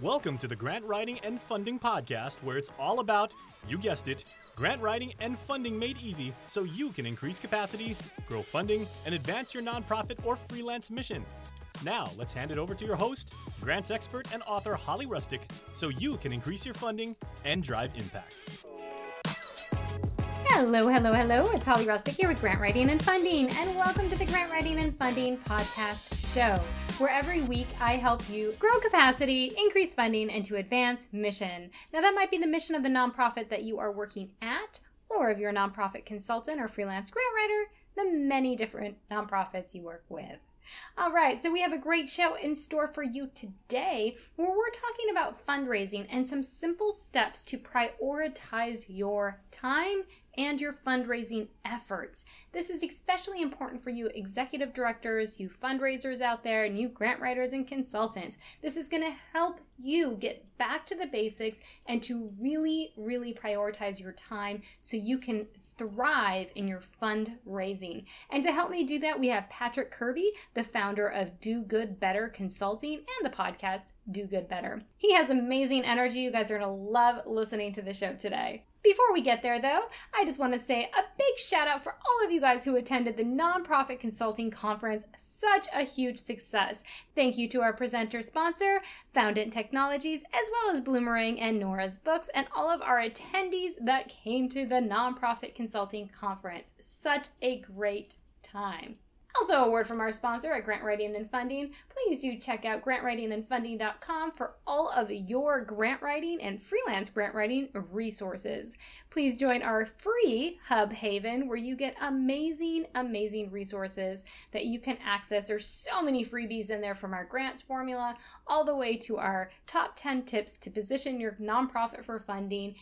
Welcome to the Grant Writing and Funding Podcast, where it's all about, you guessed it, grant writing and funding made easy so you can increase capacity, grow funding, and advance your nonprofit or freelance mission. Now, let's hand it over to your host, grants expert and author Holly Rustick, so you can increase your funding and drive impact. Hello, hello, hello. It's Holly Rustick here with Grant Writing and Funding, and welcome to the Grant Writing and Funding Podcast Show, where every week I help you grow capacity, increase funding, and to advance mission. Now, that might be the mission of the nonprofit that you are working at, or if you're a nonprofit consultant or freelance grant writer, the many different nonprofits you work with. All right, so we have a great show in store for you today where we're talking about fundraising and some simple steps to prioritize your time and your fundraising efforts. This is especially important for you executive directors, you fundraisers out there, and you grant writers and consultants. This is going to help you get back to the basics and to really, really prioritize your time so you can thrive in your fundraising. And to help me do that, we have Patrick Kirby, the founder of Do Good Better Consulting and the podcast Do Good Better. He has amazing energy. You guys are going to love listening to the show today. Before we get there, though, I just want to say a big shout out for all of you guys who attended the Nonprofit Consulting Conference. Such a huge success. Thank you to our presenter sponsor, Foundant Technologies, as well as Bloomerang and Nora's Books, and all of our attendees that came to the Nonprofit Consulting Conference. Such a great time. Also, a word from our sponsor at Grant Writing and Funding. Please do check out grantwritingandfunding.com for all of your grant writing and freelance grant writing resources. Please join our free Hub Haven where you get amazing, amazing resources that you can access. There's so many freebies in there from our grants formula all the way to our top 10 tips to position your nonprofit for funding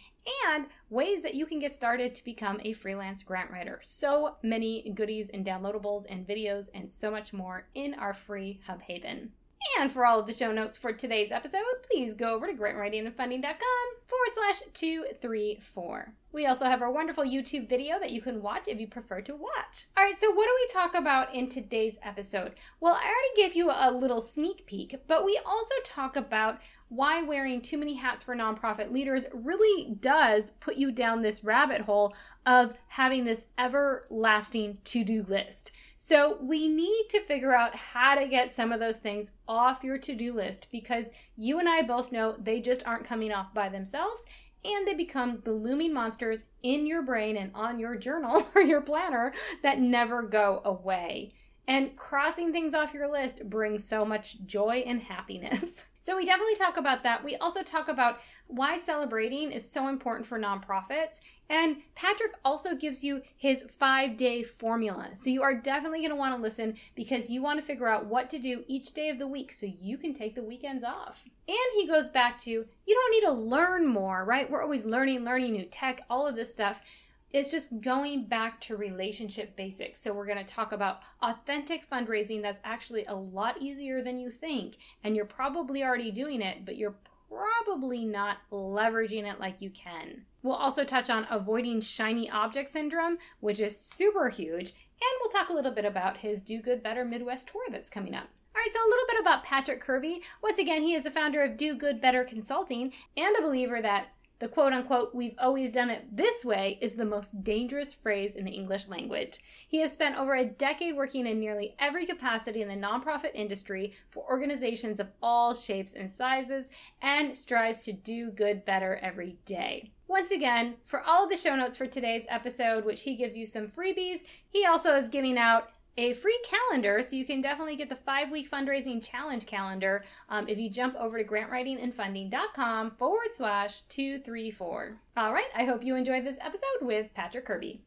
and ways that you can get started to become a freelance grant writer. So many goodies and downloadables and videos and so much more in our free Hub Haven. And for all of the show notes for today's episode, please go over to grantwritingandfunding.com forward slash 234. We also have our wonderful YouTube video that you can watch if you prefer to watch. All right, so what do we talk about in today's episode? Well, I already gave you a little sneak peek, but we also talk about why wearing too many hats for nonprofit leaders really does put you down this rabbit hole of having this everlasting to do list. So, we need to figure out how to get some of those things off your to do list because you and I both know they just aren't coming off by themselves and they become the looming monsters in your brain and on your journal or your planner that never go away. And crossing things off your list brings so much joy and happiness. So we definitely talk about that. We also talk about why celebrating is so important for nonprofits. And Patrick also gives you his five day formula. So you are definitely going to want to listen because you want to figure out what to do each day of the week so you can take the weekends off. And he goes back to you don't need to learn more, right? We're always learning, learning new tech, all of this stuff it's just going back to relationship basics. So, we're going to talk about authentic fundraising that's actually a lot easier than you think. And you're probably already doing it, but you're probably not leveraging it like you can. We'll also touch on avoiding shiny object syndrome, which is super huge. And we'll talk a little bit about his Do Good Better Midwest tour that's coming up. All right, so a little bit about Patrick Kirby. Once again, he is the founder of Do Good Better Consulting and a believer that the quote unquote, we've always done it this way is the most dangerous phrase in the English language. He has spent over a decade working in nearly every capacity in the nonprofit industry for organizations of all shapes and sizes and strives to do good better every day. Once again, for all of the show notes for today's episode, which he gives you some freebies, he also is giving out a free calendar, so you can definitely get the five week fundraising challenge calendar um, if you jump over to grantwritingandfunding.com forward slash 234. All right, I hope you enjoyed this episode with Patrick Kirby.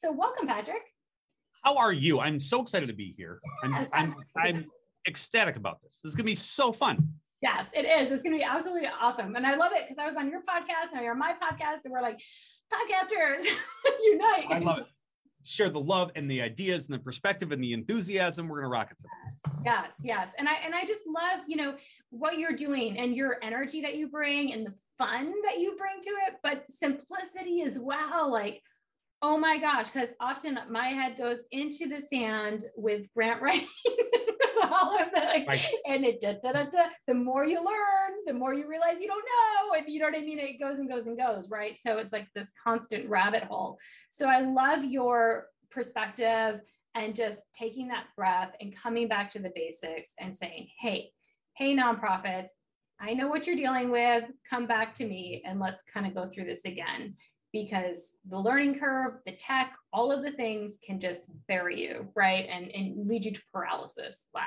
So, welcome, Patrick. How are you? I'm so excited to be here. I'm, I'm, I'm ecstatic about this. This is going to be so fun. Yes, it is. It's going to be absolutely awesome. And I love it because I was on your podcast, now you're on my podcast, and we're like, podcasters, unite. I love it share the love and the ideas and the perspective and the enthusiasm. We're gonna rock it today. Yes, yes. And I and I just love, you know, what you're doing and your energy that you bring and the fun that you bring to it, but simplicity as well. Like Oh my gosh, because often my head goes into the sand with grant writing. All of the like, and it da, da, da, da, the more you learn, the more you realize you don't know. And you know what I mean? It goes and goes and goes, right? So it's like this constant rabbit hole. So I love your perspective and just taking that breath and coming back to the basics and saying, hey, hey, nonprofits, I know what you're dealing with. Come back to me and let's kind of go through this again because the learning curve, the tech, all of the things can just bury you, right? And, and lead you to paralysis. Wow.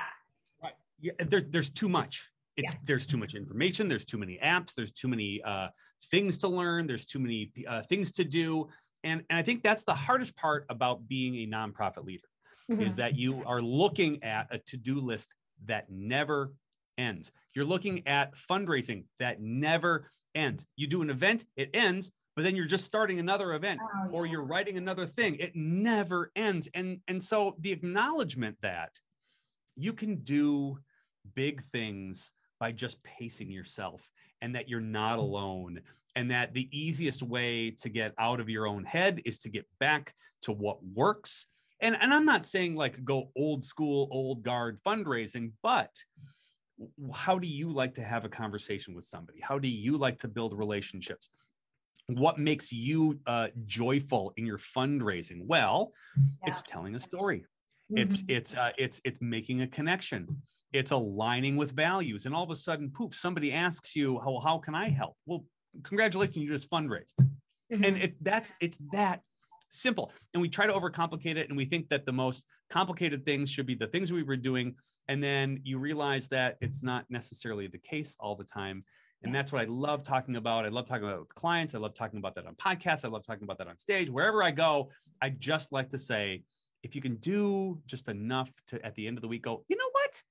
Right. Yeah, there's there's too much. It's yeah. there's too much information, there's too many apps, there's too many uh, things to learn, there's too many uh, things to do. And, and I think that's the hardest part about being a nonprofit leader mm-hmm. is that you are looking at a to-do list that never ends. You're looking at fundraising that never ends. You do an event, it ends, but then you're just starting another event oh, yeah. or you're writing another thing. It never ends. And and so the acknowledgement that you can do big things by just pacing yourself and that you're not mm-hmm. alone and that the easiest way to get out of your own head is to get back to what works and and i'm not saying like go old school old guard fundraising but how do you like to have a conversation with somebody how do you like to build relationships what makes you uh, joyful in your fundraising well yeah. it's telling a story mm-hmm. it's it's uh, it's it's making a connection it's aligning with values and all of a sudden poof somebody asks you how, how can i help well congratulations you just fundraised mm-hmm. and it that's it's that simple. And we try to overcomplicate it. And we think that the most complicated things should be the things we were doing. And then you realize that it's not necessarily the case all the time. And that's what I love talking about. I love talking about it with clients. I love talking about that on podcasts. I love talking about that on stage. Wherever I go, I just like to say, if you can do just enough to at the end of the week go, you know what?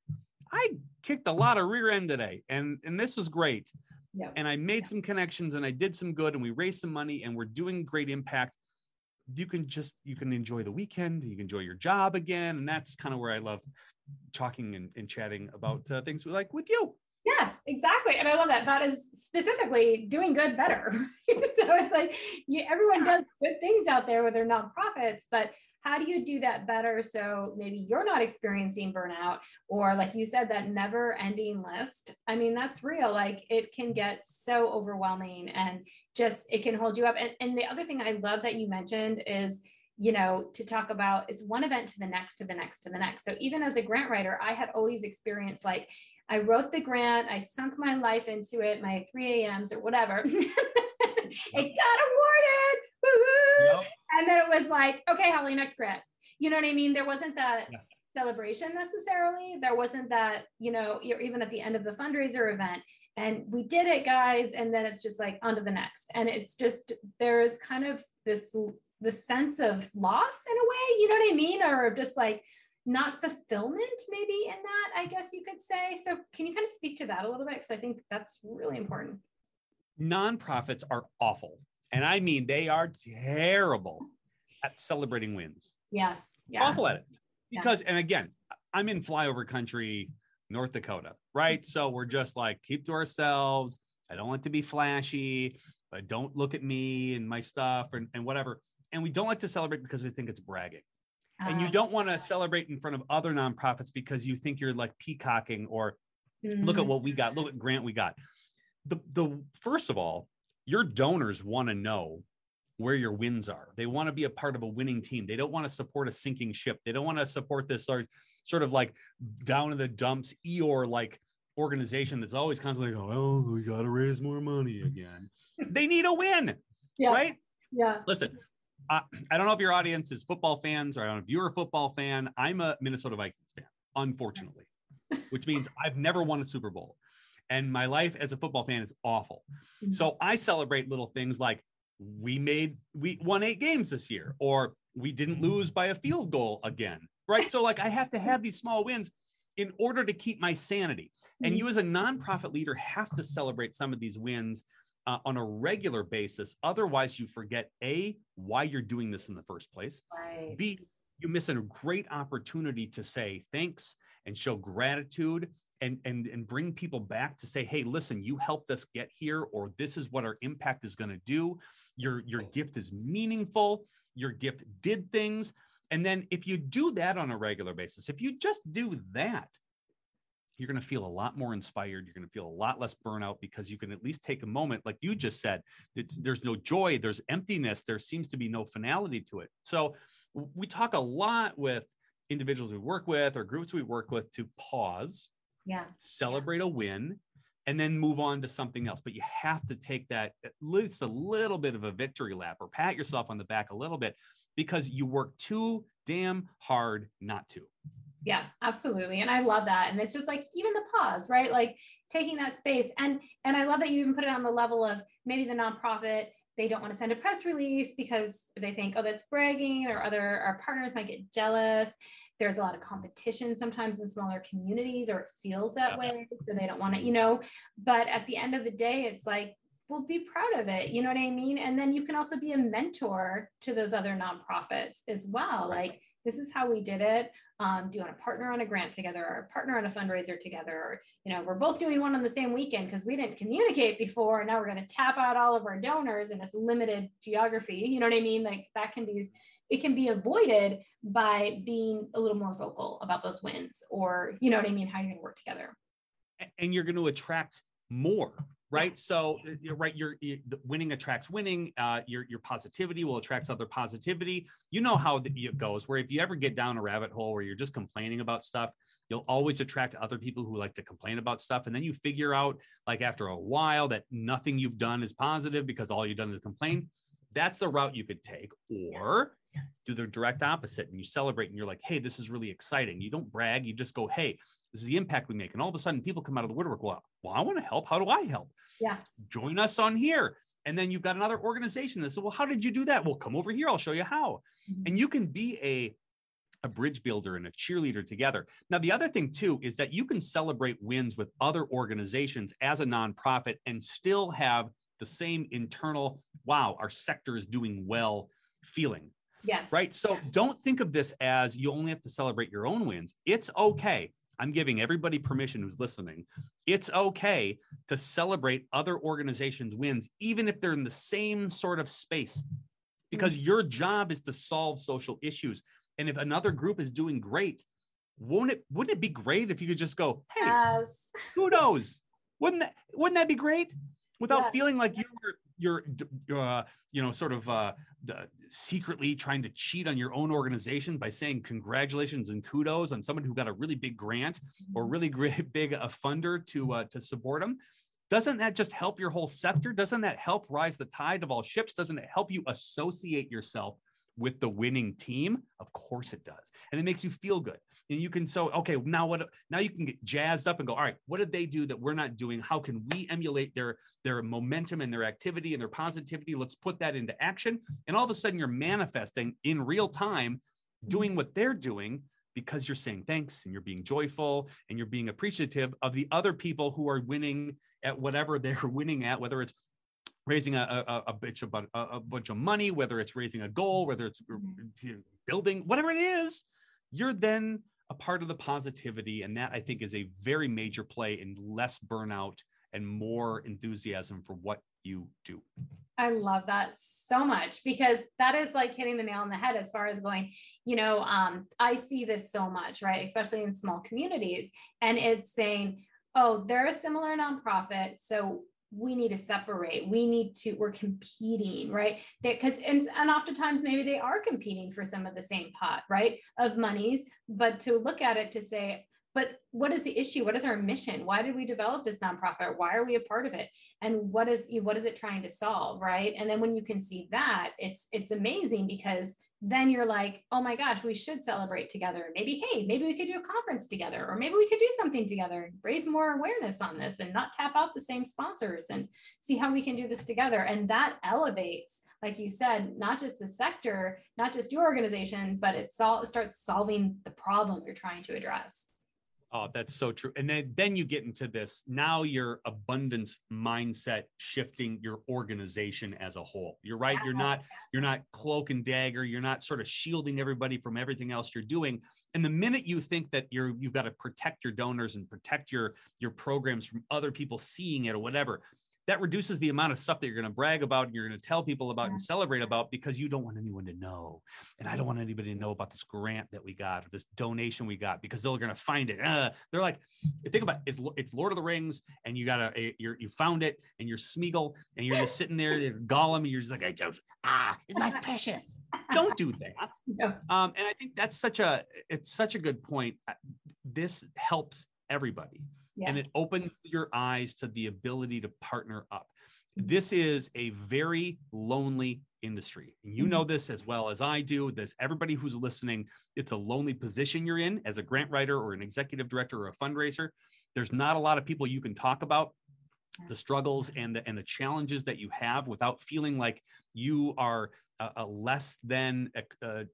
I kicked a lot of rear end today and, and this was great. Yeah. And I made some connections and I did some good and we raised some money and we're doing great impact you can just you can enjoy the weekend you can enjoy your job again and that's kind of where i love talking and, and chatting about uh, things like with you yes exactly and i love that that is specifically doing good better. So it's like you, everyone does good things out there with their nonprofits but how do you do that better so maybe you're not experiencing burnout or like you said that never ending list? I mean that's real like it can get so overwhelming and just it can hold you up and, and the other thing i love that you mentioned is you know to talk about is one event to the next to the next to the next. So even as a grant writer i had always experienced like i wrote the grant i sunk my life into it my 3 a.m.s or whatever it got awarded yep. and then it was like, okay, Holly, next grant. You know what I mean? There wasn't that yes. celebration necessarily. There wasn't that, you know, you're even at the end of the fundraiser event and we did it, guys. And then it's just like on to the next. And it's just, there's kind of this, the sense of loss in a way, you know what I mean? Or just like, not fulfillment maybe in that i guess you could say so can you kind of speak to that a little bit because i think that's really important nonprofits are awful and I mean they are terrible at celebrating wins. Yes. Yeah. Awful at it. Because, yeah. and again, I'm in flyover country, North Dakota, right? Mm-hmm. So we're just like, keep to ourselves. I don't want to be flashy, but don't look at me and my stuff and, and whatever. And we don't like to celebrate because we think it's bragging. And you ah. don't want to celebrate in front of other nonprofits because you think you're like peacocking or mm-hmm. look at mm-hmm. what we got, look at grant we got. The the first of all, your donors want to know where your wins are. They want to be a part of a winning team. They don't want to support a sinking ship. They don't want to support this sort, sort of like down in the dumps Eeyore like organization that's always constantly going, oh, we got to raise more money again. they need a win, yeah. right? Yeah. Listen, I, I don't know if your audience is football fans or I don't know if you're a football fan. I'm a Minnesota Vikings fan, unfortunately, which means I've never won a Super Bowl and my life as a football fan is awful. Mm-hmm. So I celebrate little things like we made we won eight games this year or we didn't lose by a field goal again. Right? So like I have to have these small wins in order to keep my sanity. And mm-hmm. you as a nonprofit leader have to celebrate some of these wins uh, on a regular basis. Otherwise, you forget A, why you're doing this in the first place. Right. B, you miss a great opportunity to say thanks and show gratitude and and and bring people back to say hey listen you helped us get here or this is what our impact is going to do your your gift is meaningful your gift did things. And then if you do that on a regular basis, if you just do that, you're going to feel a lot more inspired. You're going to feel a lot less burnout because you can at least take a moment, like you just said, there's no joy, there's emptiness, there seems to be no finality to it. So we talk a lot with individuals we work with or groups we work with to pause, yeah, celebrate a win, and then move on to something else. But you have to take that at least a little bit of a victory lap or pat yourself on the back a little bit because you work too damn hard not to. Yeah, absolutely. And I love that. And it's just like even the pause, right? Like taking that space. And and I love that you even put it on the level of maybe the nonprofit, they don't want to send a press release because they think, oh, that's bragging, or other our partners might get jealous. There's a lot of competition sometimes in smaller communities, or it feels that way. So they don't want to, you know. But at the end of the day, it's like well be proud of it you know what i mean? And then you can also be a mentor to those other nonprofits as well like this is how we did it. Um, do you want to partner on a grant together or partner on a fundraiser together? Or you know we're both doing one on the same weekend because we didn't communicate before and now we're going to tap out all of our donors in this limited geography you know what i mean? Like that can be it can be avoided by being a little more vocal about those wins or you know what i mean how you're going to work together. And you're going to attract more right? So uh, right your, winning attracts winning uh, your, your positivity will attract other positivity. You know how it goes where if you ever get down a rabbit hole where you're just complaining about stuff you'll always attract other people who like to complain about stuff and then you figure out like after a while that nothing you've done is positive because all you've done is complain. That's the route you could take or do the direct opposite and you celebrate and you're like hey this is really exciting. You don't brag you just go hey this is the impact we make and all of a sudden people come out of the woodwork well, well i want to help how do i help yeah. Join us on here. And then you've got another organization that says, well, how did you do that? Well, come over here. I'll show you how. Mm-hmm. And you can be a a bridge builder and a cheerleader together. Now, the other thing too is that you can celebrate wins with other organizations as a nonprofit and still have the same internal, wow, our sector is doing well feeling. Yes. Right. So don't think of this as you only have to celebrate your own wins. It's okay. I'm giving everybody permission who's listening. It's okay to celebrate other organizations' wins, even if they're in the same sort of space, because mm-hmm. your job is to solve social issues. And if another group is doing great, won't it wouldn't it be great if you could just go, hey, yes. knows? Wouldn't that wouldn't that be great? Without feeling like you were you're uh, you know sort of uh, the, secretly trying to cheat on your own organization by saying congratulations and kudos on someone who got a really big grant or really great, big a funder to uh, to support them doesn't that just help your whole sector? Doesn't that help rise the tide of all ships? Doesn't it help you associate yourself with the winning team? Of course it does. And it makes you feel good you can so okay now what now you can get jazzed up and go all right what did they do that we're not doing? How can we emulate their their momentum and their activity and their positivity? Let's put that into action. And all of a sudden you're manifesting in real time doing what they're doing because you're saying thanks and you're being joyful and you're being appreciative of the other people who are winning at whatever they're winning at whether it's raising a, a, a bunch of a, a bunch of money whether it's raising a goal whether it's mm-hmm. building whatever it is you're then a part of the positivity. And that I think is a very major play in less burnout and more enthusiasm for what you do. I love that so much because that is like hitting the nail on the head as far as going, you know, um, I see this so much, right? Especially in small communities. And it's saying, oh, they're a similar nonprofit. So we need to separate. We need to we're competing right? Because and, and oftentimes maybe they are competing for some of the same pot right of monies. But to look at it to say but what is the issue? What is our mission? Why did we develop this nonprofit? Why are we a part of it? And what is what is it trying to solve right? And then when you can see that it's it's amazing because then you're like, oh my gosh, we should celebrate together. Maybe, hey, maybe we could do a conference together, or maybe we could do something together, raise more awareness on this and not tap out the same sponsors and see how we can do this together. And that elevates, like you said, not just the sector, not just your organization, but it, sol- it starts solving the problem you're trying to address. Oh, that's so true. And then, then you get into this. Now your abundance mindset shifting your organization as a whole. You're right. You're not, you're not cloak and dagger. You're not sort of shielding everybody from everything else you're doing. And the minute you think that you're you've got to protect your donors and protect your your programs from other people seeing it or whatever, that reduces the amount of stuff that you're going to brag about and you're going to tell people about and celebrate about because you don't want anyone to know. And I don't want anybody to know about this grant that we got or this donation we got because they're going to find it. Uh, they're like, think about it, it's, it's Lord of the Rings and you got a, you're, you found it and you're Smeagol and you're just sitting there, you're Gollum, and you're just like, ah, it's my precious. Don't do that. No. Um, and I think that's such a, it's such a good point. Uh, this helps everybody yes. and it opens your eyes to the ability to partner up. This is a very lonely industry. And you know mm-hmm. this as well as I do. This everybody who's listening, it's a lonely position you're in as a grant writer or an executive director or a fundraiser. There's not a lot of people you can talk about the struggles and the and the challenges that you have without feeling like you are a, a less than a,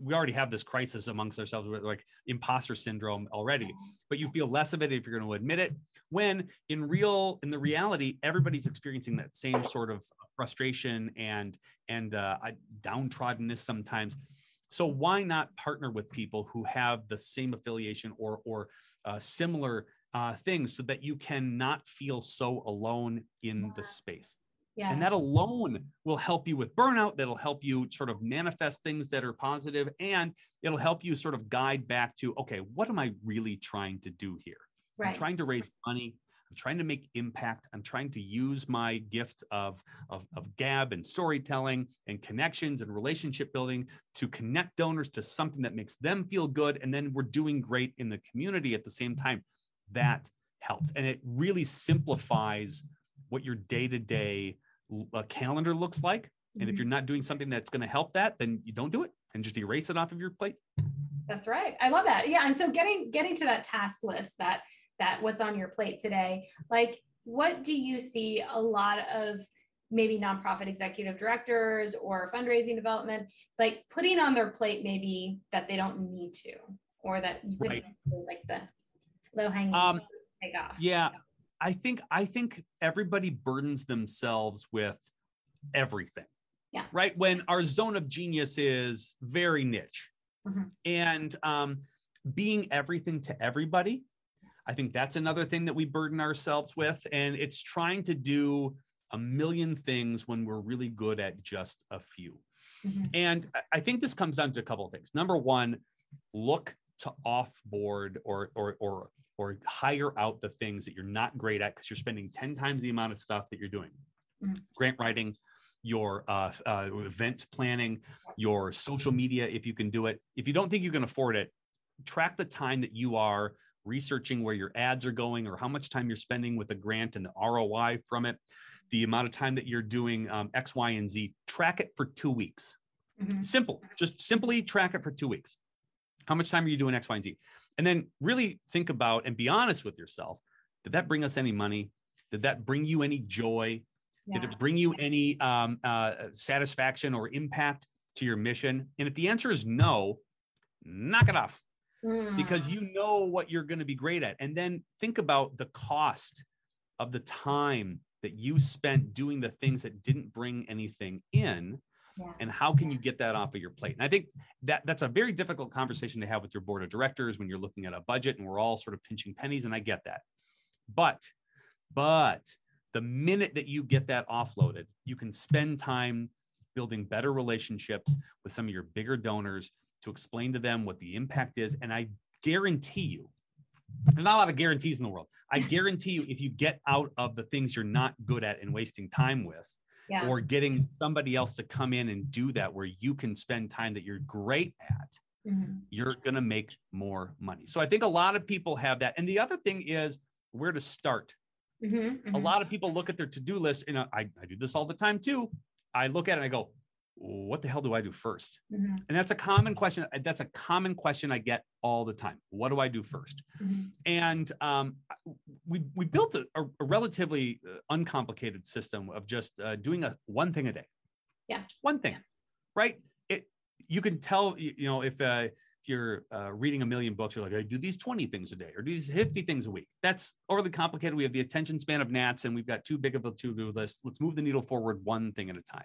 we already have this crisis amongst ourselves with like imposter syndrome already but you feel less of it if you're going to admit it when in real in the reality everybody's experiencing that same sort of frustration and and uh, downtroddenness sometimes. So why not partner with people who have the same affiliation or or uh, similar uh, things so that you can not feel so alone in the space yeah. And that alone will help you with burnout. That'll help you sort of manifest things that are positive and it'll help you sort of guide back to, okay, what am I really trying to do here? Right. I'm trying to raise money. I'm trying to make impact. I'm trying to use my gift of, of, of gab and storytelling and connections and relationship building to connect donors to something that makes them feel good. And then we're doing great in the community at the same time. That helps. And it really simplifies what your day to day a calendar looks like. And if mm-hmm. you're not doing something that's going to help that, then you don't do it and just erase it off of your plate. That's right. I love that. Yeah. And so getting getting to that task list that that what's on your plate today, like what do you see a lot of maybe nonprofit executive directors or fundraising development like putting on their plate maybe that they don't need to or that you could right. like the low hanging um, take off. Yeah. I think I think everybody burdens themselves with everything. Yeah. Right. When our zone of genius is very niche. Mm-hmm. And um, being everything to everybody, I think that's another thing that we burden ourselves with. And it's trying to do a million things when we're really good at just a few. Mm-hmm. And I think this comes down to a couple of things. Number one, look to off board or or or or hire out the things that you're not great at because you're spending 10 times the amount of stuff that you're doing mm-hmm. grant writing your uh, uh, event planning your social media if you can do it if you don't think you can afford it track the time that you are researching where your ads are going or how much time you're spending with the grant and the roi from it the amount of time that you're doing um, x y and z track it for two weeks mm-hmm. simple just simply track it for two weeks how much time are you doing X, Y, and Z? And then really think about and be honest with yourself. Did that bring us any money? Did that bring you any joy? Yeah. Did it bring you any um, uh, satisfaction or impact to your mission? And if the answer is no, knock it off mm. because you know what you're going to be great at. And then think about the cost of the time that you spent doing the things that didn't bring anything in and how can you get that off of your plate? And i think that that's a very difficult conversation to have with your board of directors when you're looking at a budget and we're all sort of pinching pennies and i get that. But but the minute that you get that offloaded you can spend time building better relationships with some of your bigger donors to explain to them what the impact is and i guarantee you there's not a lot of guarantees in the world. I guarantee you, if you get out of the things you're not good at and wasting time with, yeah. or getting somebody else to come in and do that where you can spend time that you're great at mm-hmm. you're going to make more money so i think a lot of people have that and the other thing is where to start mm-hmm. Mm-hmm. a lot of people look at their to-do list and I, I do this all the time too i look at it and i go what the hell do I do 1st mm-hmm. And that's a common question. That's a common question I get all the time. What do I do 1st mm-hmm. And um, we we built a, a, relatively uh, uncomplicated system of just uh, doing a one thing a day. Yeah, one thing, yeah. right? It you can tell you know if uh, you're uh, reading a million books, you're like, I do these 20 things a day or do these 50 things a week. That's overly complicated. We have the attention span of gnats and we've got too big of a to-do list. Let's move the needle forward one thing at a time.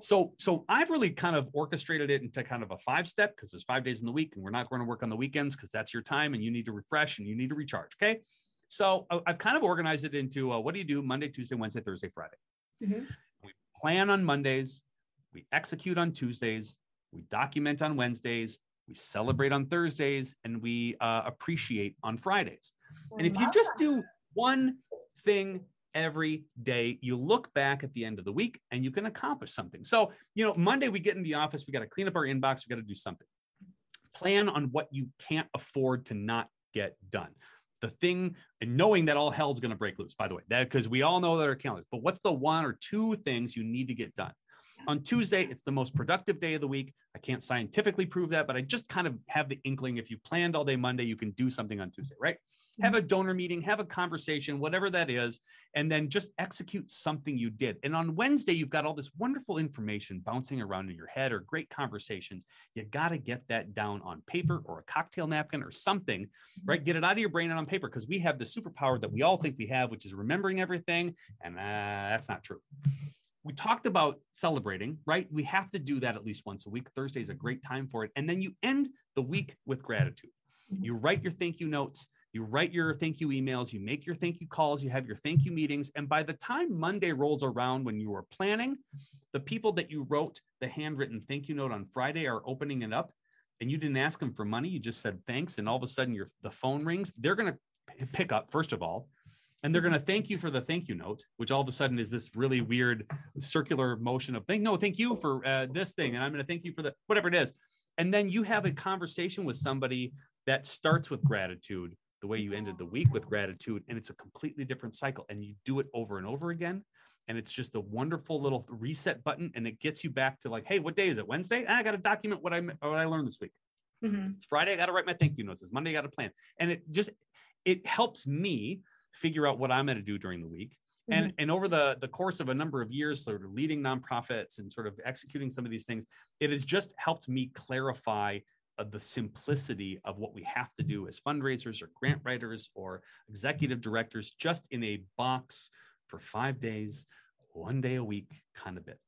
So, so I've really kind of orchestrated it into kind of a five step because there's five days in the week and we're not going to work on the weekends because that's your time and you need to refresh and you need to recharge. Okay. So uh, I've kind of organized it into uh, what do you do Monday, Tuesday, Wednesday, Thursday, Friday. Mm-hmm. We plan on Mondays, we execute on Tuesdays, we document on Wednesdays, we celebrate on Thursdays, and we uh, appreciate on Fridays. And if you just do one thing every day. You look back at the end of the week and you can accomplish something. So, you know, Monday we get in the office, we got to clean up our inbox, we got to do something. Plan on what you can't afford to not get done. The thing, and knowing that all hell's going to break loose, by the way, that because we all know that our calendars, but what's the one or two things you need to get done? On Tuesday, it's the most productive day of the week. I can't scientifically prove that, but I just kind of have the inkling if you planned all day Monday, you can do something on Tuesday, right? have a donor meeting, have a conversation, whatever that is, and then just execute something you did. And on Wednesday, you've got all this wonderful information bouncing around in your head or great conversations. You got to get that down on paper or a cocktail napkin or something, right? Get it out of your brain and on paper because we have the superpower that we all think we have, which is remembering everything. And uh, that's not true we talked about celebrating, right? We have to do that at least once a week. Thursday is a great mm-hmm. time for it. And then you end the week with gratitude. Mm-hmm. You write your thank you notes you write your thank you emails, you make your thank you calls, you have your thank you meetings. And by the time Monday rolls around when you are planning, the people that you wrote the handwritten thank you note on Friday are opening it up and you didn't ask them for money. You just said thanks. And all of a sudden your the phone rings. They're going to pick up, first of all, and they're going to thank you for the thank you note, which all of a sudden is this really weird circular motion of thank no, thank you for uh, this thing, and I'm going to thank you for the whatever it is, and then you have a conversation with somebody that starts with gratitude the way you ended the week with gratitude and it's a completely different cycle and you do it over and over again and it's just a wonderful little reset button and it gets you back to like hey what day is it wednesday? Ah, i got to document what i what i learned this week. Mm-hmm. it's friday i got to write my thank you notes. It's monday i got to plan. And it just it helps me figure out what i'm going to do during the week. And, mm-hmm. and over the, the course of a number of years, sort of leading nonprofits and sort of executing some of these things, it has just helped me clarify of the simplicity of what we have to do as fundraisers or grant writers or executive directors just in a box for five days one day a week kind of bit.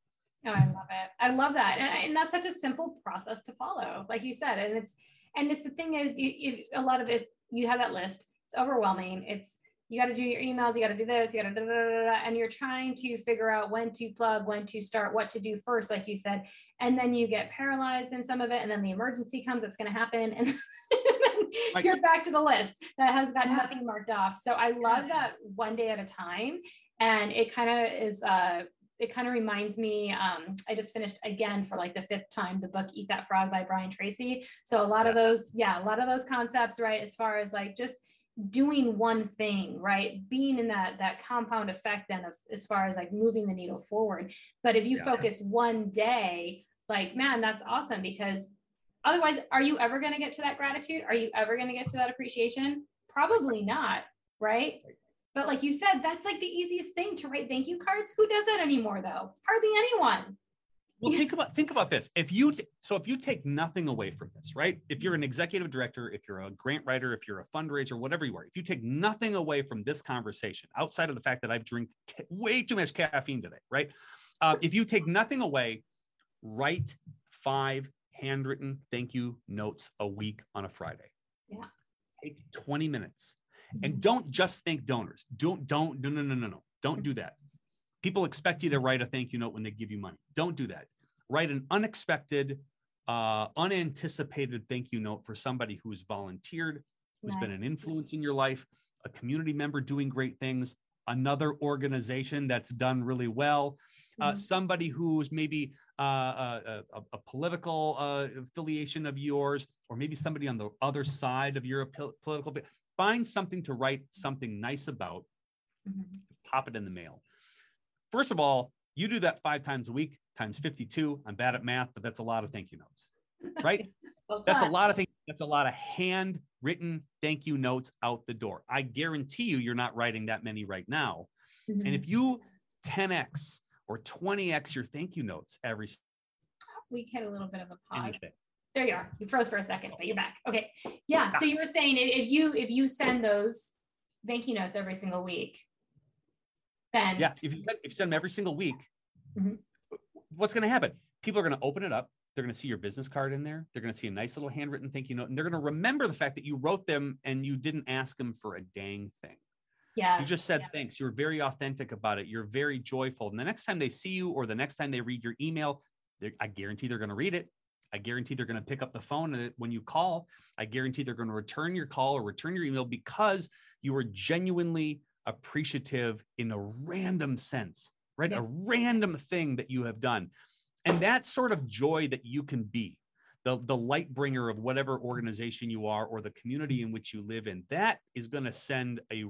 Oh, i love it. I love that. And, and, that's such a simple process to follow like you said. And it's and it's the thing is you, you a lot of this you have that list. It's overwhelming. It's you got to do your emails, you got to do this, you got to, and you're trying to figure out when to plug, when to start, what to do first, like you said. And then you get paralyzed in some of it, and then the emergency comes, it's going to happen. And you're back to the list that has got nothing marked off. So I love yes. that one day at a time. And it kind of is, uh, it kind of reminds me um, i just finished again for like the fifth time the book eat that frog by brian tracy so a lot yes. of those yeah a lot of those concepts right as far as like just doing one thing right? Being in that that compound effect then of, as far as like moving the needle forward. But if you yeah. focus one day like man that's awesome because otherwise are you ever going to get to that gratitude? Are you ever going to get to that appreciation? Probably not right? But like you said that's like the easiest thing to write thank you cards. Who does that anymore though? Hardly anyone well, think about think about this. If you t- so if you take nothing away from this, right? If you're an executive director, if you're a grant writer, if you're a fundraiser, whatever you are, if you take nothing away from this conversation outside of the fact that I've drank way too much caffeine today, right? Uh, if you take nothing away, write five handwritten thank you notes a week on a Friday. Yeah. Take 20 minutes, and don't just thank donors. Don't don't no no no no no. Don't do that people expect you to write a thank you note when they give you money. Don't do that. Write an unexpected, uh, unanticipated thank you note for somebody who's volunteered, who's right. been an influence in your life, a community member doing great things, another organization that's done really well, uh, mm-hmm. somebody who's maybe uh, uh a, a, a, political uh, affiliation of yours, or maybe somebody on the other side of your political. Find something to write something nice about. Mm-hmm. Pop it in the mail. First of all, you do that five times a week times 52. I'm bad at math, but that's a lot of thank you notes, right? well, that's a lot of things. That's a lot of handwritten thank you notes out the door. I guarantee you, you're not writing that many right now. Mm-hmm. And if you 10x or 20x your thank you notes every week, we had a little bit of a pause. Anything. There you are. You froze for a second, but you're back. Okay. Yeah. So you were saying if you if you send those thank you notes every single week, then yeah, if you, if you send them every single week, mm-hmm. what's going to happen? People are going to open it up. They're going to see your business card in there. They're going to see a nice little handwritten thank you note, and they're going to remember the fact that you wrote them and you didn't ask them for a dang thing. Yeah. You just said thanks. You're very authentic about it. You're very joyful. And the next time they see you or the next time they read your email, I guarantee they're going to read it. I guarantee they're going to pick up the phone when you call. I guarantee they're going to return your call or return your email because you were genuinely appreciative in a random sense, right? Yeah. A random thing that you have done. And that sort of joy that you can be, the, the light bringer of whatever organization you are or the community in which you live in, that is going to send a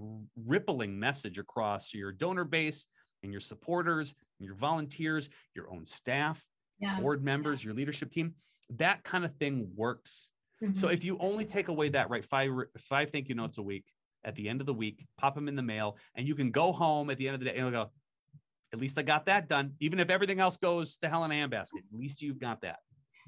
rippling message across your donor base and your supporters and your volunteers, your own staff, yeah. board members, your leadership team. That kind of thing works. Mm-hmm. So if you only take away that, right, five five thank you notes a week at the end of the week, pop them in the mail, and you can go home at the end of the day and go, at least I got that done. Even if everything else goes to hell in a handbasket, at least you've got that.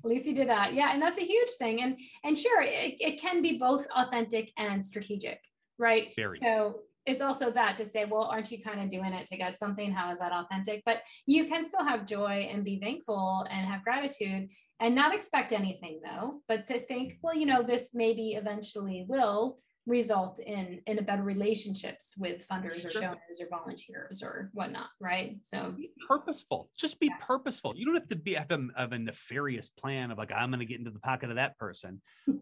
At least you did that. Yeah. And that's a huge thing. And and sure, it, it can be both authentic and strategic, right? Very. So it's also that to say, well, aren't you kind of doing it to get something? How is that authentic? But you can still have joy and be thankful and have gratitude and not expect anything though, but to think, well, you know, this maybe eventually will result in in a better relationships with funders or donors or volunteers or whatnot right so be purposeful just be yeah. purposeful you don't have to be have a, have a nefarious plan of like i'm going to get into the pocket of that person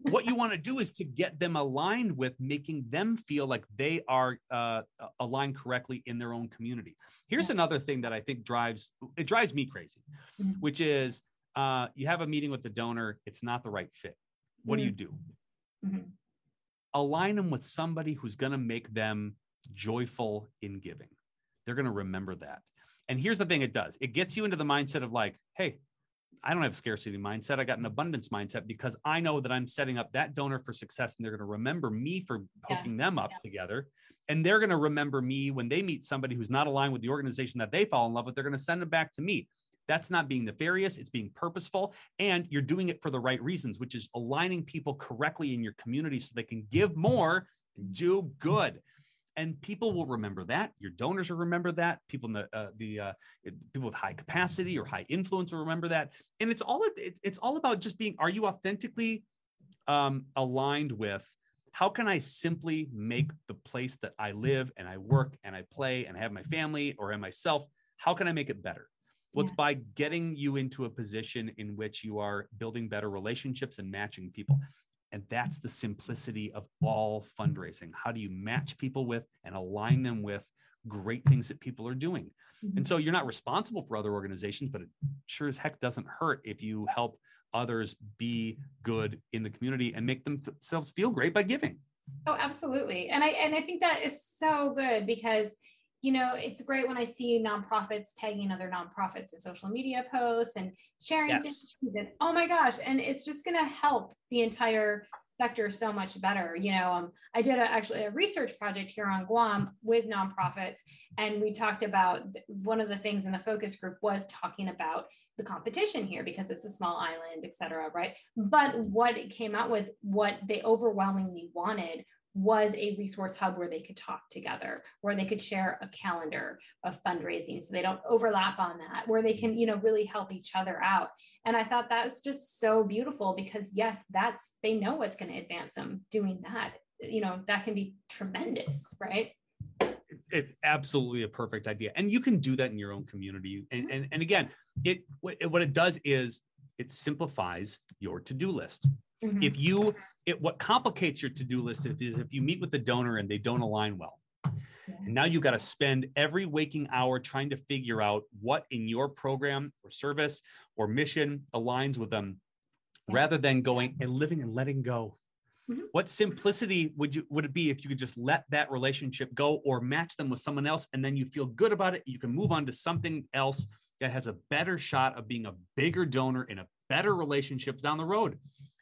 what you want to do is to get them aligned with making them feel like they are uh, aligned correctly in their own community here's yeah. another thing that i think drives it drives me crazy mm-hmm. which is uh, you have a meeting with the donor it's not the right fit what mm-hmm. do you do align them with somebody who's going to make them joyful in giving. They're going to remember that. And here's the thing it does it gets you into the mindset of like, hey, I don't have a scarcity mindset. I got an mm-hmm. abundance mindset because I know that I'm setting up that donor for success and they're going to remember me for hooking yeah. them up yeah. together. And they're going to remember me when they meet somebody who's not aligned with the organization that they fall in love with. They're going to send them back to me. That's not being nefarious, it's being purposeful. And you're doing it for the right reasons, which is aligning people correctly in your community so they can give more and do good. And people will remember that. Your donors will remember that. People in the uh, the uh, people with high capacity or high influence will remember that. And it's all it's all about just being. Are you authentically um, aligned with how can I simply make the place that I live and I work and I play and I have my family or and myself, how can I make it better? Well, yeah. it's by getting you into a position in which you are building better relationships and matching people. And that's the simplicity of all fundraising. How do you match people with and align them with great things that people are doing? Mm-hmm. And so you're not responsible for other organizations, but it sure as heck doesn't hurt if you help others be good in the community and make themselves feel great by giving. Oh, absolutely. And I and I think that is so good because you know, it's great when I see nonprofits tagging other nonprofits in social media posts and sharing yes. things. And, oh my gosh. And it's just going to help the entire sector so much better. You know, um, I did a, actually a research project here on Guam with nonprofits, and we talked about one of the things in the focus group was talking about the competition here because it's a small island, et cetera, right? But what it came out with, what they overwhelmingly wanted was a resource hub where they could talk together where they could share a calendar of fundraising so they don't overlap on that where they can you know really help each other out. And i thought that's just so beautiful because yes that's they know what's going to advance them doing that. You know that can be tremendous right? It's absolutely a perfect idea and you can do that in your own community. And mm-hmm. and, and again it what it does is it simplifies your to-do list. Mm-hmm. if you it what complicates your to-do list is if you meet with the donor and they don't align well. And now you've got to spend every waking hour trying to figure out what in your program or service or mission aligns with them rather than going and living and letting go. Mm-hmm. what simplicity would you would it be if you could just let that relationship go or match them with someone else and then you feel good about it you can move on to something else that has a better shot of being a bigger donor in a better relationships down the road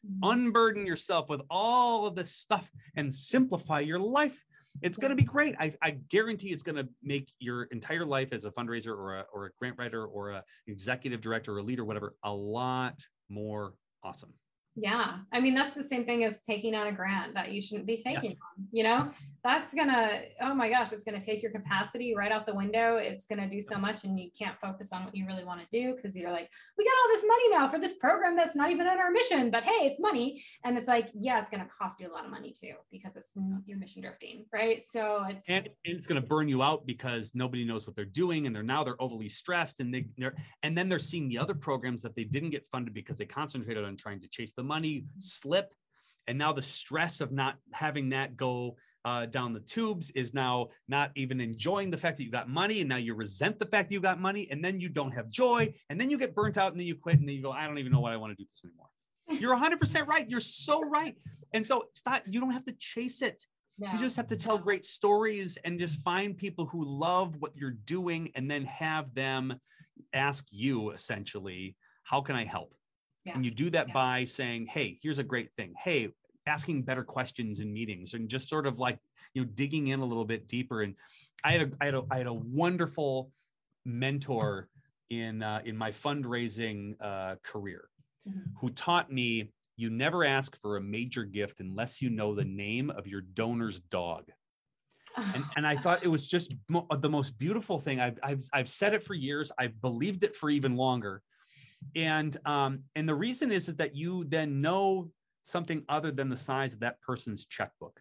Mm-hmm. unburden yourself with all of this stuff and simplify your life. It's going to be great. I, I guarantee it's going to make your entire life as a fundraiser or a, or a grant writer or a executive director or a leader whatever a lot more awesome Yeah. I mean, that's the same thing as taking on a grant that you shouldn't be taking Yes. on, you know, that's gonna, oh my gosh, it's gonna take your capacity right out the window. It's gonna do so much and you can't focus on what you really want to do because you're like, we got all this money now for this program that's not even on our mission, but hey, it's money. And it's like, yeah, it's gonna cost you a lot of money too, because it's your mission drifting, right? So it's and, and it's going to burn you out because nobody knows what they're doing and they're now they're overly stressed and they they're and then they're seeing the other programs that they didn't get funded because they concentrated on trying to chase the money slip. And now the stress of not having that go uh, down the tubes is now not even enjoying the fact that you got money. And now you resent the fact that you got money. And then you don't have joy. And then you get burnt out and then you quit. And then you go i don't even know why i want to do this anymore. You're 100% right. You're so right. And so it's not you don't have to chase it. Yeah. you just have to tell great stories and just find people who love what you're doing and then have them ask you essentially, how can I help? Yeah. And you do that Yeah. by saying, hey, here's a great thing. Hey, asking better questions in meetings and just sort of like, you know, digging in a little bit deeper. And I had a, I had a, I had a wonderful mentor in, uh, in my fundraising uh, career Mhm. who taught me you never ask for a major gift unless you know the name of your donor's dog. And, and I thought it was just mo- the most beautiful thing. I've, I've, I've said it for years. I've believed it for even longer. And, um, and the reason is, is that you then know something other than the size of that person's checkbook.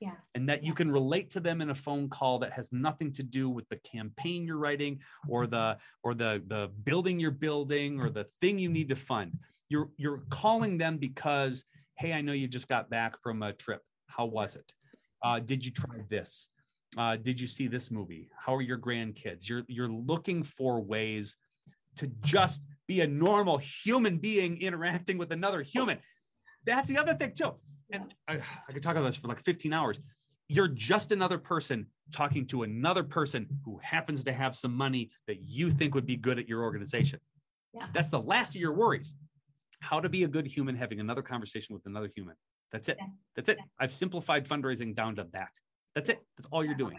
Yeah. And that you can relate to them in a phone call that has nothing to do with the campaign you're writing or the or the the building you're building or the thing you need to fund. You're you're calling them because, hey, I know you just got back from a trip. How was it? Uh, did you try this? Uh, did you see this movie? How are your grandkids? You're you're looking for ways to just be a normal human being interacting with another human. That's the other thing too. And I, I could talk about this for like 15 hours. You're just another person talking to another person who happens to have some money that you think would be good at your organization. Yeah. That's the last of your worries. How to be a good human having another conversation with another human. That's it. Yeah. That's it. Yeah. I've simplified fundraising down to that. That's it. That's all you're doing.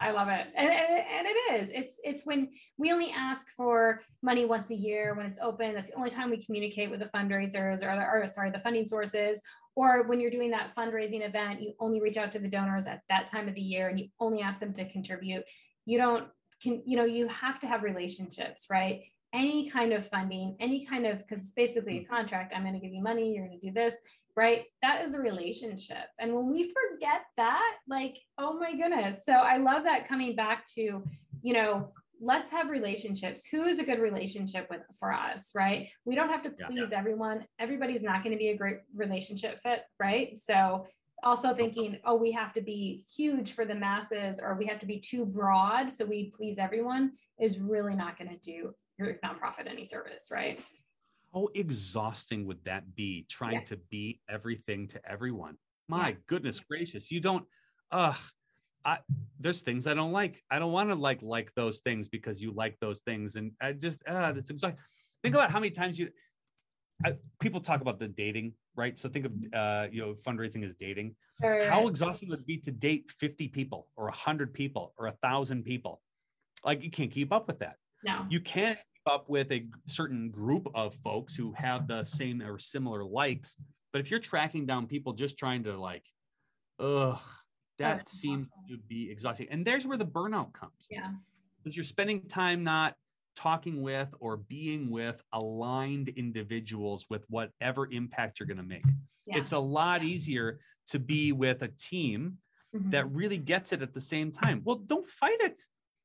I love it. And, and, and it is. It's it's when we only ask for money once a year when it's open. That's the only time we communicate with the fundraisers or, or sorry, the funding sources. Or when you're doing that fundraising event, you only reach out to the donors at that time of the year and you only ask them to contribute. You don't can, you know, you have to have relationships, right? Any kind of funding, any kind of because it's basically a mm. contract. I'm going to give you money, you're going to do this, right? That is a relationship. And when we forget that, like, oh my goodness. So I love that coming back to, you know, let's have relationships. Who is a good relationship with for us, right? We don't have to Yeah. please everyone. Everybody's not going to be a great relationship fit, right? So also thinking, oh, we have to be huge for the masses or we have to be too broad so we please everyone is really not going to do your nonprofit any service, right? How exhausting would that be trying Yeah. to be everything to everyone? My Yeah. goodness gracious. You don't uh I there's things I don't like. I don't want to like like those things because you like those things. And I just uh that's exhausting. Think about how many times you I, people talk about the dating, right? So think of uh you know fundraising as dating. Or- How exhausting would it be to date 50 people or 100 people or a thousand people? Like you can't keep up with that no. you can't up with a certain group of folks who have the same or similar likes. But if you're tracking down people just trying to like, ugh, that seems awful. to be exhausting. And there's where the burnout comes Yeah. because you're spending time not talking with or being with aligned individuals with whatever impact you're going to make. Yeah. It's a lot easier to be with a team Mhm. that really gets it at the same time. Well, don't fight it.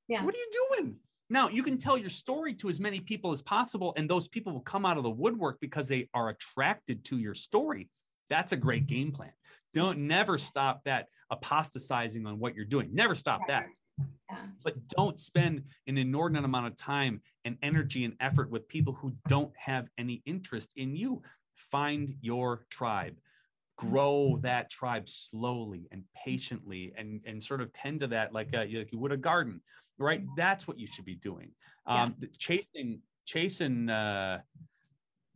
Yeah. What are you doing? Now, you can tell your story to as many people as possible, and those people will come out of the woodwork because they are attracted to your story. That's a great game plan. Don't never stop that apostatizing on what you're doing. Never stop that. But don't spend an inordinate amount of time and energy and effort with people who don't have any interest in you. Find your tribe grow that tribe slowly and patiently and and sort of tend to that like, a, like you would a garden right that's what you should be doing um th- chasing chasing uh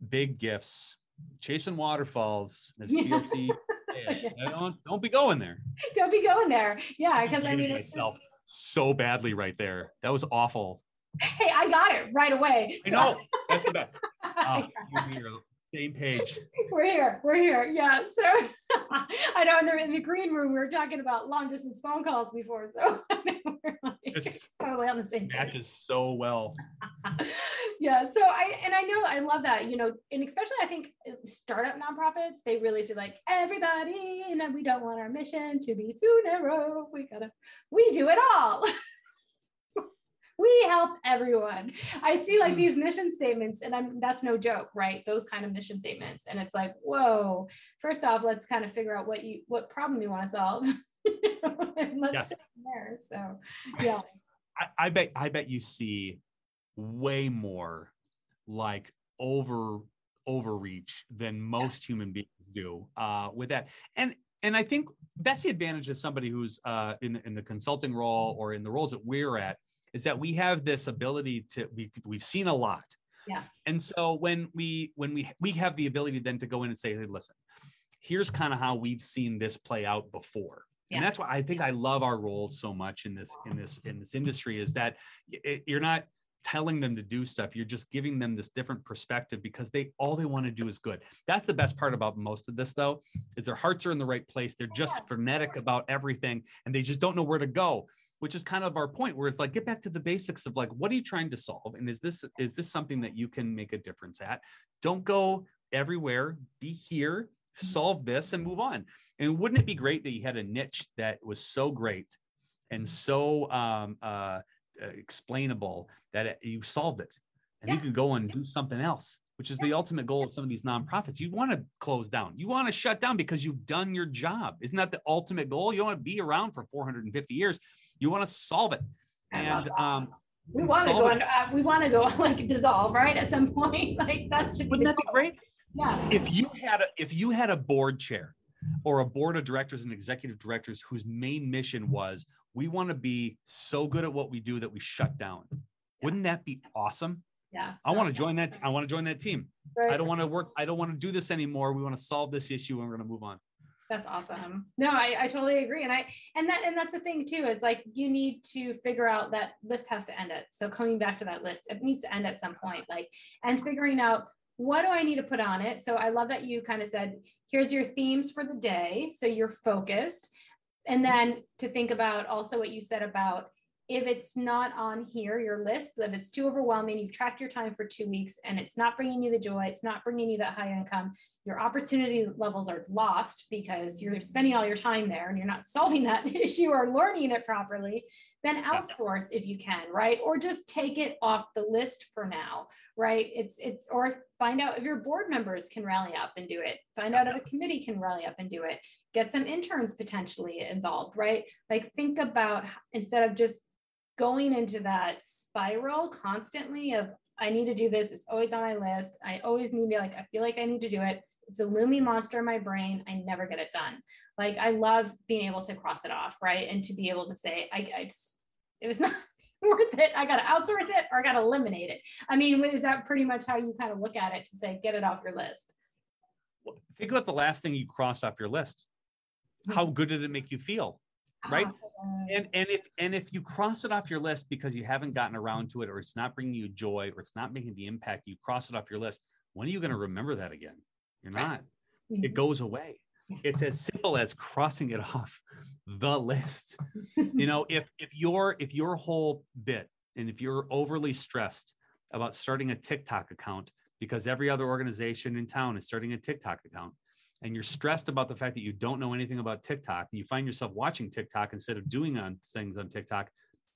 big gifts chasing waterfalls as Yeah. tlc yeah, don't don't be going there Don't be going there. Yeah, because I mean, it's just- myself so badly right there that was awful hey, I got it right away. i So- know that's the best Ah, got you and me are same page. we're here. We're here. Yeah. So I know in the, in the green room we were talking about long distance phone calls before. So like This totally on the same page. matches so well. yeah so i and i know i love that you know and especially i think startup nonprofits they really feel like everybody and we don't want our mission to be too narrow we gotta we do it all we help everyone i see like Mm. these mission statements and i'm that's no joke right those kind of mission statements and it's like whoa first off let's kind of figure out what you what problem you want to solve let's Yes. there so yeah I, I bet I bet you see way more like over overreach than most human beings do uh, with that. And and I think that's the advantage of somebody who's uh, in in the consulting role or in the roles that we're at is that we have this ability to we we've seen a lot. Yeah. And so when we when we we have the ability then to go in and say, hey, listen, here's kind of how we've seen this play out before and Yeah. that's why i think i love our roles so much in this in this in this industry is that it, you're not telling them to do stuff. You're just giving them this different perspective because they all they want to do is good. That's the best part about most of this though is their hearts are in the right place. They're just frenetic about everything and they just don't know where to go which is kind of our point where it's like get back to the basics of like what are you trying to solve? And is this is this something that you can make a difference at? Don't go everywhere. Be here solve this and move on. And wouldn't it be great that you had a niche that was so great and so um, uh, uh, explainable that it, you solved it? And you Yeah. could go and do something else which is the ultimate goal of some of these nonprofits. You want to close down. You want to shut down because you've done your job. Isn't that the ultimate goal? You want to be around for 450 years. You want to solve it. I and um, we want to go on, uh, we want to go like dissolve right at some point. Like that's should wouldn't that be great yeah if you had a if you had a board chair or a board of directors and executive directors whose main mission was we want to be so good at what we do that we shut down wouldn't that be awesome yeah i want to join that i want to join that team Very i don't want to work i don't want to do this anymore we want to solve this issue and we're going to move on That's awesome. No, I, I totally agree. And I and that and that's the thing too. It's like you need to figure out that list has to end it. So coming back to that list, it needs to end at some point. Like and figuring out what do I need to put on it? So I love that you kind of said, here's your themes for the day. So you're focused. And then to think about also what you said about if it's not on here, your list, if it's too overwhelming, you've tracked your time for two weeks and it's not bringing you the joy, it's not bringing you that high income, your opportunity levels are lost because you're mm-hmm. spending all your time there and you're not solving that issue or learning it properly, then outsource if you can, right? Or just take it off the list for now, right? It's it's or find out if your board members can rally up and do it. Find out if a committee can rally up and do it. Get some interns potentially involved, right? Like think about instead of just going into that spiral constantly of I need to do this. It's always on my list. I always need to be like, I feel like I need to do it. It's a looming monster in my brain. I never get it done. Like I love being able to cross it off, right? And to be able to say, I, I just, it was not worth it. I got to outsource it or I got to eliminate it. I mean, is that pretty much how you kind of look at it to say, get it off your list? think about the last thing you crossed off your list hmm. how good did it make you feel right? Ah, and and if and if you cross it off your list because you haven't gotten around to it or it's not bringing you joy or it's not making the impact you cross it off your list when are you going to remember that again? You're not. Mhm. it goes away. It's as simple as crossing it off the list. You know if if your if your whole bit and if you're overly stressed about starting a tiktok account because every other organization in town is starting a tiktok account and you're stressed about the fact that you don't know anything about tiktok and you find yourself watching tiktok instead of doing on things on tiktok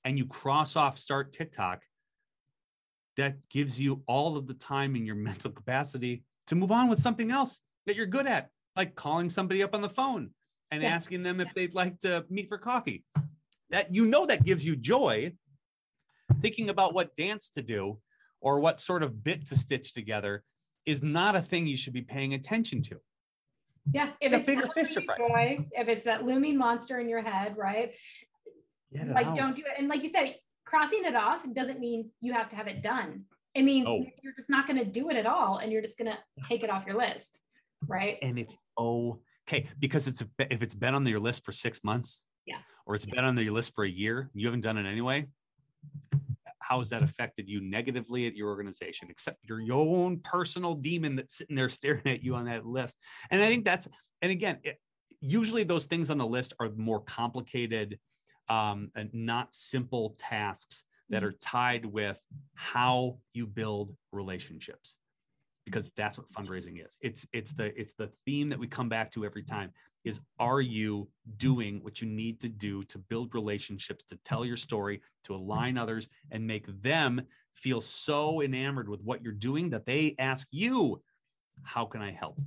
and you cross off start tiktok that gives you all of the time in your mental capacity to move on with something else that you're good at like calling somebody up on the phone and Yeah. asking them if they'd like to meet for coffee. That you know that gives you joy thinking about what dance to do or what sort of bit to stitch together is not a thing you should be paying attention to Yeah, if The it's bigger fish to joy, if it's that looming monster in your head, right? Get like out. don't do it. And like you said, crossing it off doesn't mean you have to have it done. It means Oh. you're just not going to do it at all, and you're just going to take it off your list, right? and it's okay because it's if it's been on your list for six months Yeah. or it's been on your list for a year you haven't done it anyway how has that affected you negatively at your organization except your, your own personal demon that's sitting there staring at you on that list and i think that's and again it, usually those things on the list are more complicated um, and not simple tasks that mm-hmm. are tied with how you build relationships because that's what fundraising is. It's it's the it's the theme that we come back to every time is are you doing what you need to do to build relationships to tell your story to align others and make them feel so enamored with what you're doing that they ask you how can i help?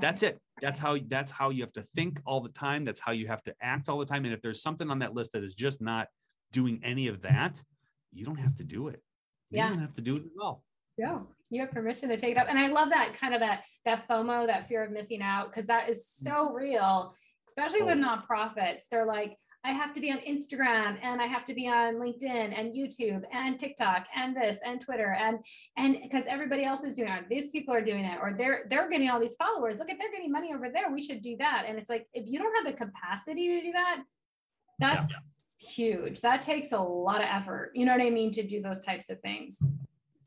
That's it. That's how that's how you have to think all the time. That's how you have to act all the time. And if there's something on that list that is just not doing any of that you don't have to do it. You yeah. don't have to do it at all. Yeah you have permission to take it up and i love that kind of that that fomo that fear of missing out because that is so mm. real especially oh. with nonprofits they're like I have to be on Instagram and I have to be on LinkedIn and YouTube and TikTok and this and Twitter and and because everybody else is doing it. These people are doing it or they're they're getting all these followers. Look at they're getting money over there. We should do that. And it's like if you don't have the capacity to do that, that's yeah. huge. That takes a lot of effort. You know what I mean to do those types of things.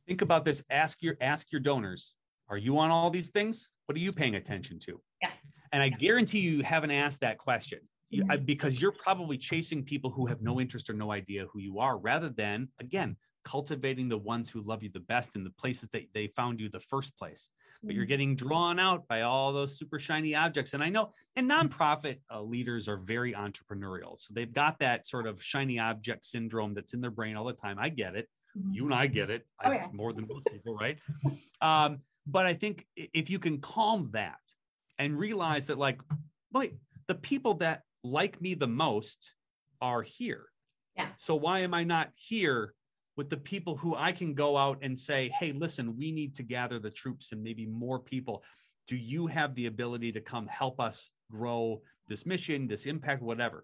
Think about this. Ask your ask your donors. Are you on all these things? What are you paying attention to? Yeah. And I guarantee you haven't asked that question mm-hmm. because you're probably chasing people who have no interest or no idea who you are rather than again cultivating the ones who love you the best in the places that they found you the first place but you're mm-hmm. getting drawn out by all those super shiny objects and i know and nonprofit uh, leaders are very entrepreneurial so they've got that sort of shiny object syndrome that's in their brain all the time i get it mm-hmm. you and i get it oh, yeah. more than most people right um, but i think if you can calm that and realize that like wait the people that like me the most are here. Yeah. So why am I not here with the people who I can go out and say, hey, listen, we need to gather the troops and maybe more people. Do you have the ability to come help us grow this mission, this impact, whatever?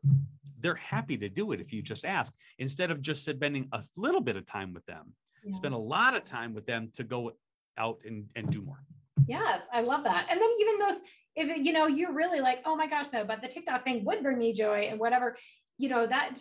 They're happy to do it if you just ask, instead of just spending a little bit of time with them, yeah. spend a lot of time with them to go out and, and do more. Yes, I love that. And then even those if you know you're really like oh my gosh no but the tiktok thing would bring me joy and whatever you know that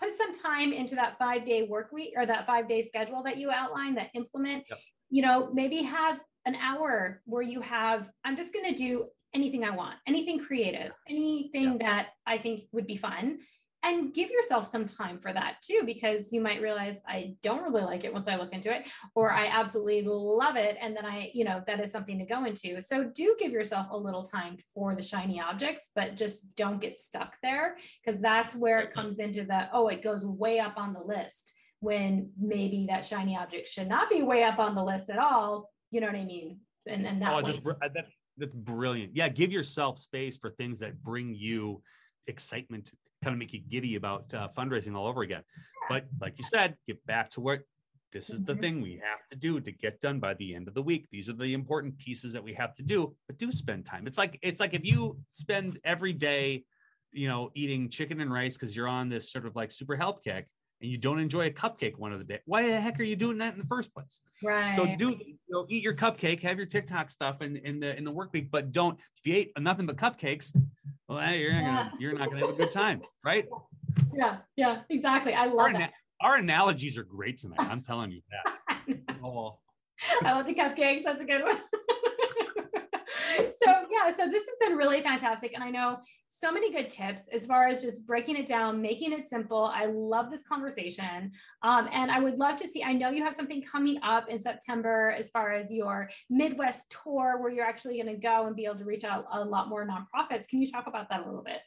put some time into that five day work week or that five day schedule that you outline that implement yep. you know maybe have an hour where you have i'm just going to do anything i want anything creative anything yes. that i think would be fun. And give yourself some time for that too because you might realize i don't really like it once i look into it or i absolutely love it and then i you know that is something to go into. So do give yourself a little time for the shiny objects but just don't get stuck there because that's where it comes into the oh it goes way up on the list when maybe that shiny object should not be way up on the list at all you know what i mean? And, and that, oh, that's, that, that's brilliant yeah give yourself space for things that bring you excitement kind of make you giddy about uh, fundraising all over again. But like you said, get back to what this is the mm-hmm. thing we have to do to get done by the end of the week. These are the important pieces that we have to do, but do spend time. It's like it's like if you spend every day, you know, eating chicken and rice because you're on this sort of like super health kick and you don't enjoy a cupcake one of the day. Why the heck are you doing that in the first place? Right. So do you know, eat your cupcake, have your TikTok stuff in, in the in the work week, but don't if you ate nothing but cupcakes, well, you're not gonna you're not gonna have a good time, right? Yeah, yeah, exactly. I love our, that. Our analogies are great tonight. I'm telling you that. oh. I love the cupcakes. That's a good one. so yeah, so this has been really fantastic. And I know so many good tips as far as just breaking it down, making it simple. I love this conversation. Um, and I would love to see, I know you have something coming up in September as far as your Midwest tour where you're actually going to go and be able to reach out a lot more nonprofits. Can you talk about that a little bit?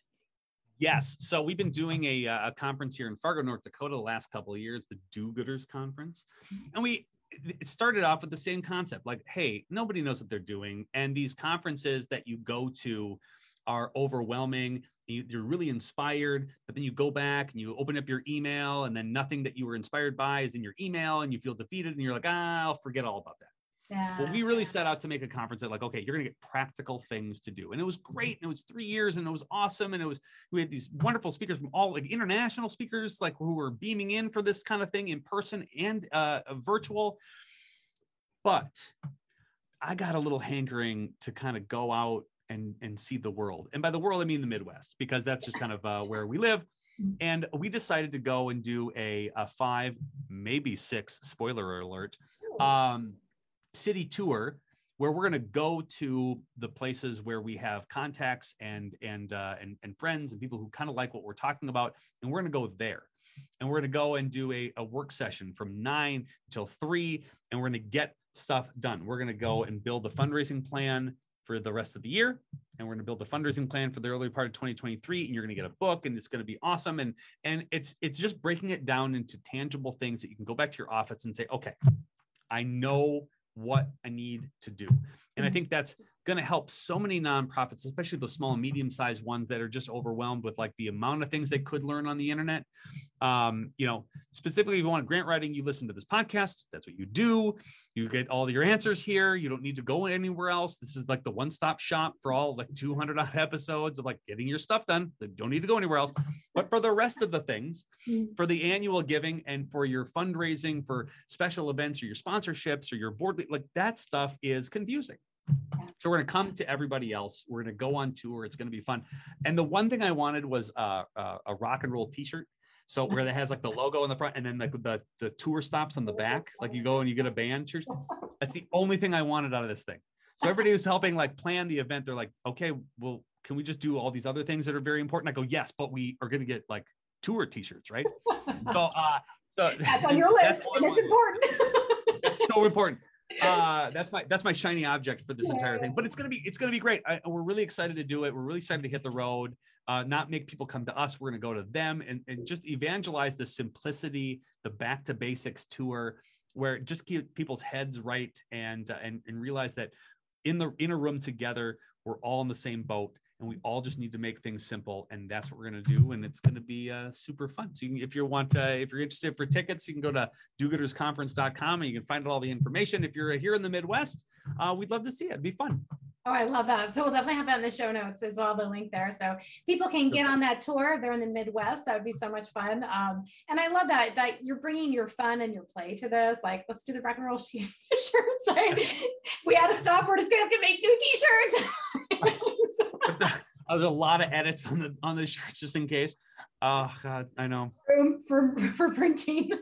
Yes. So we've been doing a, a conference here in Fargo, North Dakota, the last couple of years, the Do-Gooders Conference, mm-hmm. and we it started off with the same concept like hey nobody knows what they're doing and these conferences that you go to are overwhelming you're really inspired but then you go back and you open up your email and then nothing that you were inspired by is in your email and you feel defeated and you're like ah, i'll forget all about that yeah. Well, we really set out to make a conference that, like, okay, you're going to get practical things to do, and it was great, and it was three years, and it was awesome, and it was we had these wonderful speakers from all like international speakers, like who were beaming in for this kind of thing in person and uh, virtual. But I got a little hankering to kind of go out and and see the world, and by the world I mean the Midwest, because that's just kind of uh, where we live. Mm. And we decided to go and do a, a five, maybe six, spoiler alert, um, city tour where we're going to go to the places where we have contacts and and uh, and, and friends and people who kind of like what we're talking about, and we're going to go there and we're going to go and do a, a work session from nine till three, and we're going to get stuff done. We're going to go and build the fundraising plan for the rest of the year, and we're going to build the fundraising plan for the early part of 2023. And you're going to get a book, and it's going to be awesome. And and it's it's just breaking it down into tangible things that you can go back to your office and say, okay, I know what I need to do. And I think that's going to help so many nonprofits, especially the small and medium sized ones that are just overwhelmed with like the amount of things they could learn on the internet. Um, you know, specifically, if you want grant writing, you listen to this podcast. That's what you do. You get all your answers here. You don't need to go anywhere else. This is like the one stop shop for all like 200 odd episodes of like getting your stuff done. You don't need to go anywhere else. But for the rest of the things, mm. for the annual giving and for your fundraising, for special events or your sponsorships or your board, like that stuff is confusing. So we're going to come to everybody else. We're going to go on tour. It's going to be fun. And the one thing I wanted was uh, uh, a rock and roll T-shirt. So where it has like the logo in the front and then the, the the tour stops on the back. Like you go and you get a band shirt. That's the only thing I wanted out of this thing. So everybody who's helping like plan the event, they're like, okay, well, can we just do all these other things that are very important? I go, yes, but we are going to get like tour T-shirts, right? so, uh, so that's on your list, and it's important. it's so important uh that's my that's my shiny object for this entire thing but it's gonna be it's gonna be great. I, we're really excited to do it. We're really excited to hit the road uh not make people come to us. We're gonna go to them and, and just evangelize the simplicity the back to basics tour where just keep people's heads right and uh, and and realize that in the in a room together we're all in the same boat and we all just need to make things simple and that's what we're going to do and it's going to be uh, super fun so you can, if you want uh, if you're interested for tickets you can go to do-goodersconference.com and you can find all the information if you're here in the midwest uh, we'd love to see it it'd be fun Oh, I love that. So we'll definitely have that in the show notes as well, the link there. So people can get on that tour. They're in the Midwest. That would be so much fun. Um, and I love that, that you're bringing your fun and your play to this. Like, let's do the rock and roll t-shirts. we had to stop. We're just going to have to make new t-shirts. There's a lot of edits on the on the shirts just in case. Oh God, I know. Room for for printing.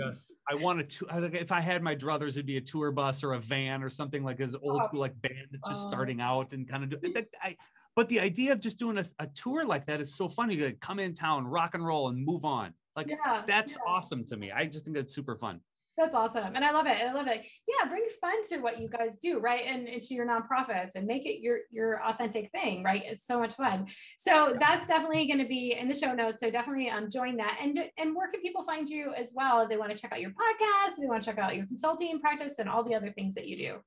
Yes, I wanted to. I, like, if I had my druthers, it'd be a tour bus or a van or something like this old school like band that's just uh, starting out and kind of do. I, but the idea of just doing a, a tour like that is so funny. You come in town, rock and roll, and move on. Like yeah, that's yeah. awesome to me. I just think that's super fun. That's awesome. And I love it. I love it. Yeah, bring fun to what you guys do, right? And, into your nonprofits and make it your your authentic thing, right? It's so much fun. So that's definitely going to be in the show notes. So definitely um join that. And and where can people find you as well if they want to check out your podcast, if they want to check out your consulting practice and all the other things that you do?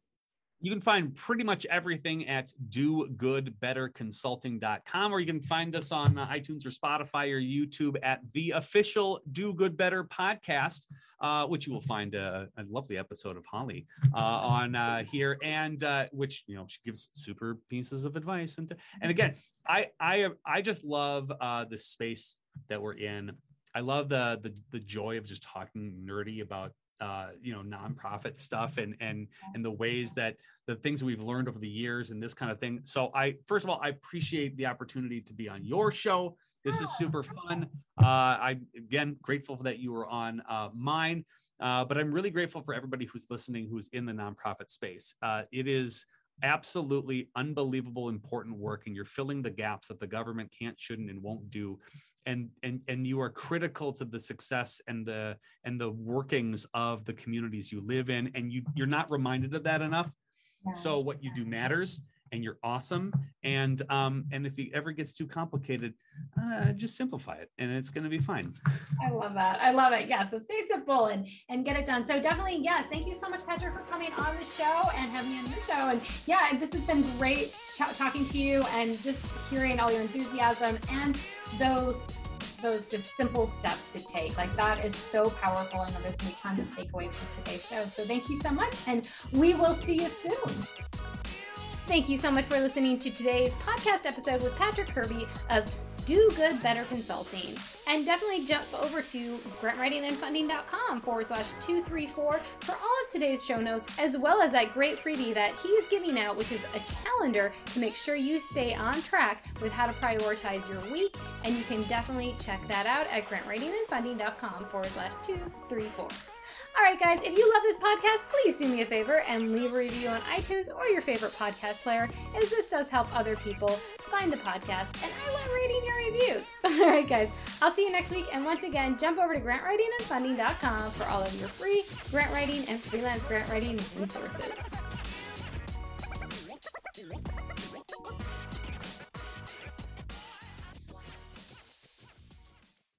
You can find pretty much everything at dogoodbetterconsulting.com, or you can find us on uh, iTunes or Spotify or YouTube at the official Do Good Better podcast, uh, which you will find a, a lovely episode of Holly uh, on uh, here, and uh, which you know she gives super pieces of advice. And and again, I I I just love uh, the space that we're in. I love the the the joy of just talking nerdy about uh, you know nonprofit stuff and and and the ways that the things we've learned over the years and this kind of thing. So i first of all i appreciate the opportunity to be on your show. This is super fun. uh, i again grateful that you were on uh, mine. Uh, but i'm really grateful for everybody who's listening who's in the nonprofit space. Uh, it is absolutely unbelievable important work and you're filling the gaps that the government can't shouldn't and won't do and and and you are critical to the success and the and the workings of the communities you live in and you you're not reminded of that enough. So what you do matters and you're awesome and um and if it ever gets too complicated uh, just simplify it and it's going to be fine i love that i love it yeah so stay simple and and get it done so definitely yes thank you so much patrick for coming on the show and having me on your show and yeah this has been great ch- talking to you and just hearing all your enthusiasm and those those just simple steps to take. Like that is so powerful. I know there's gonna be tons of takeaways from today's show. So thank you so much, and we will see you soon. Thank you so much for listening to today's podcast episode with Patrick Kirby of Do Good Better Consulting. And definitely jump over to grantwritingandfunding.com forward slash 234 for all of today's show notes, as well as that great freebie that he is giving out, which is a calendar to make sure you stay on track with how to prioritize your week. And you can definitely check that out at grantwritingandfunding.com forward slash 234. All right, guys, if you love this podcast, please do me a favor and leave a review on iTunes or your favorite podcast player, as this does help other people find the podcast. And I love reading your reviews. All right, guys, I'll see you next week. And once again, jump over to grantwritingandfunding.com for all of your free grant writing and freelance grant writing resources.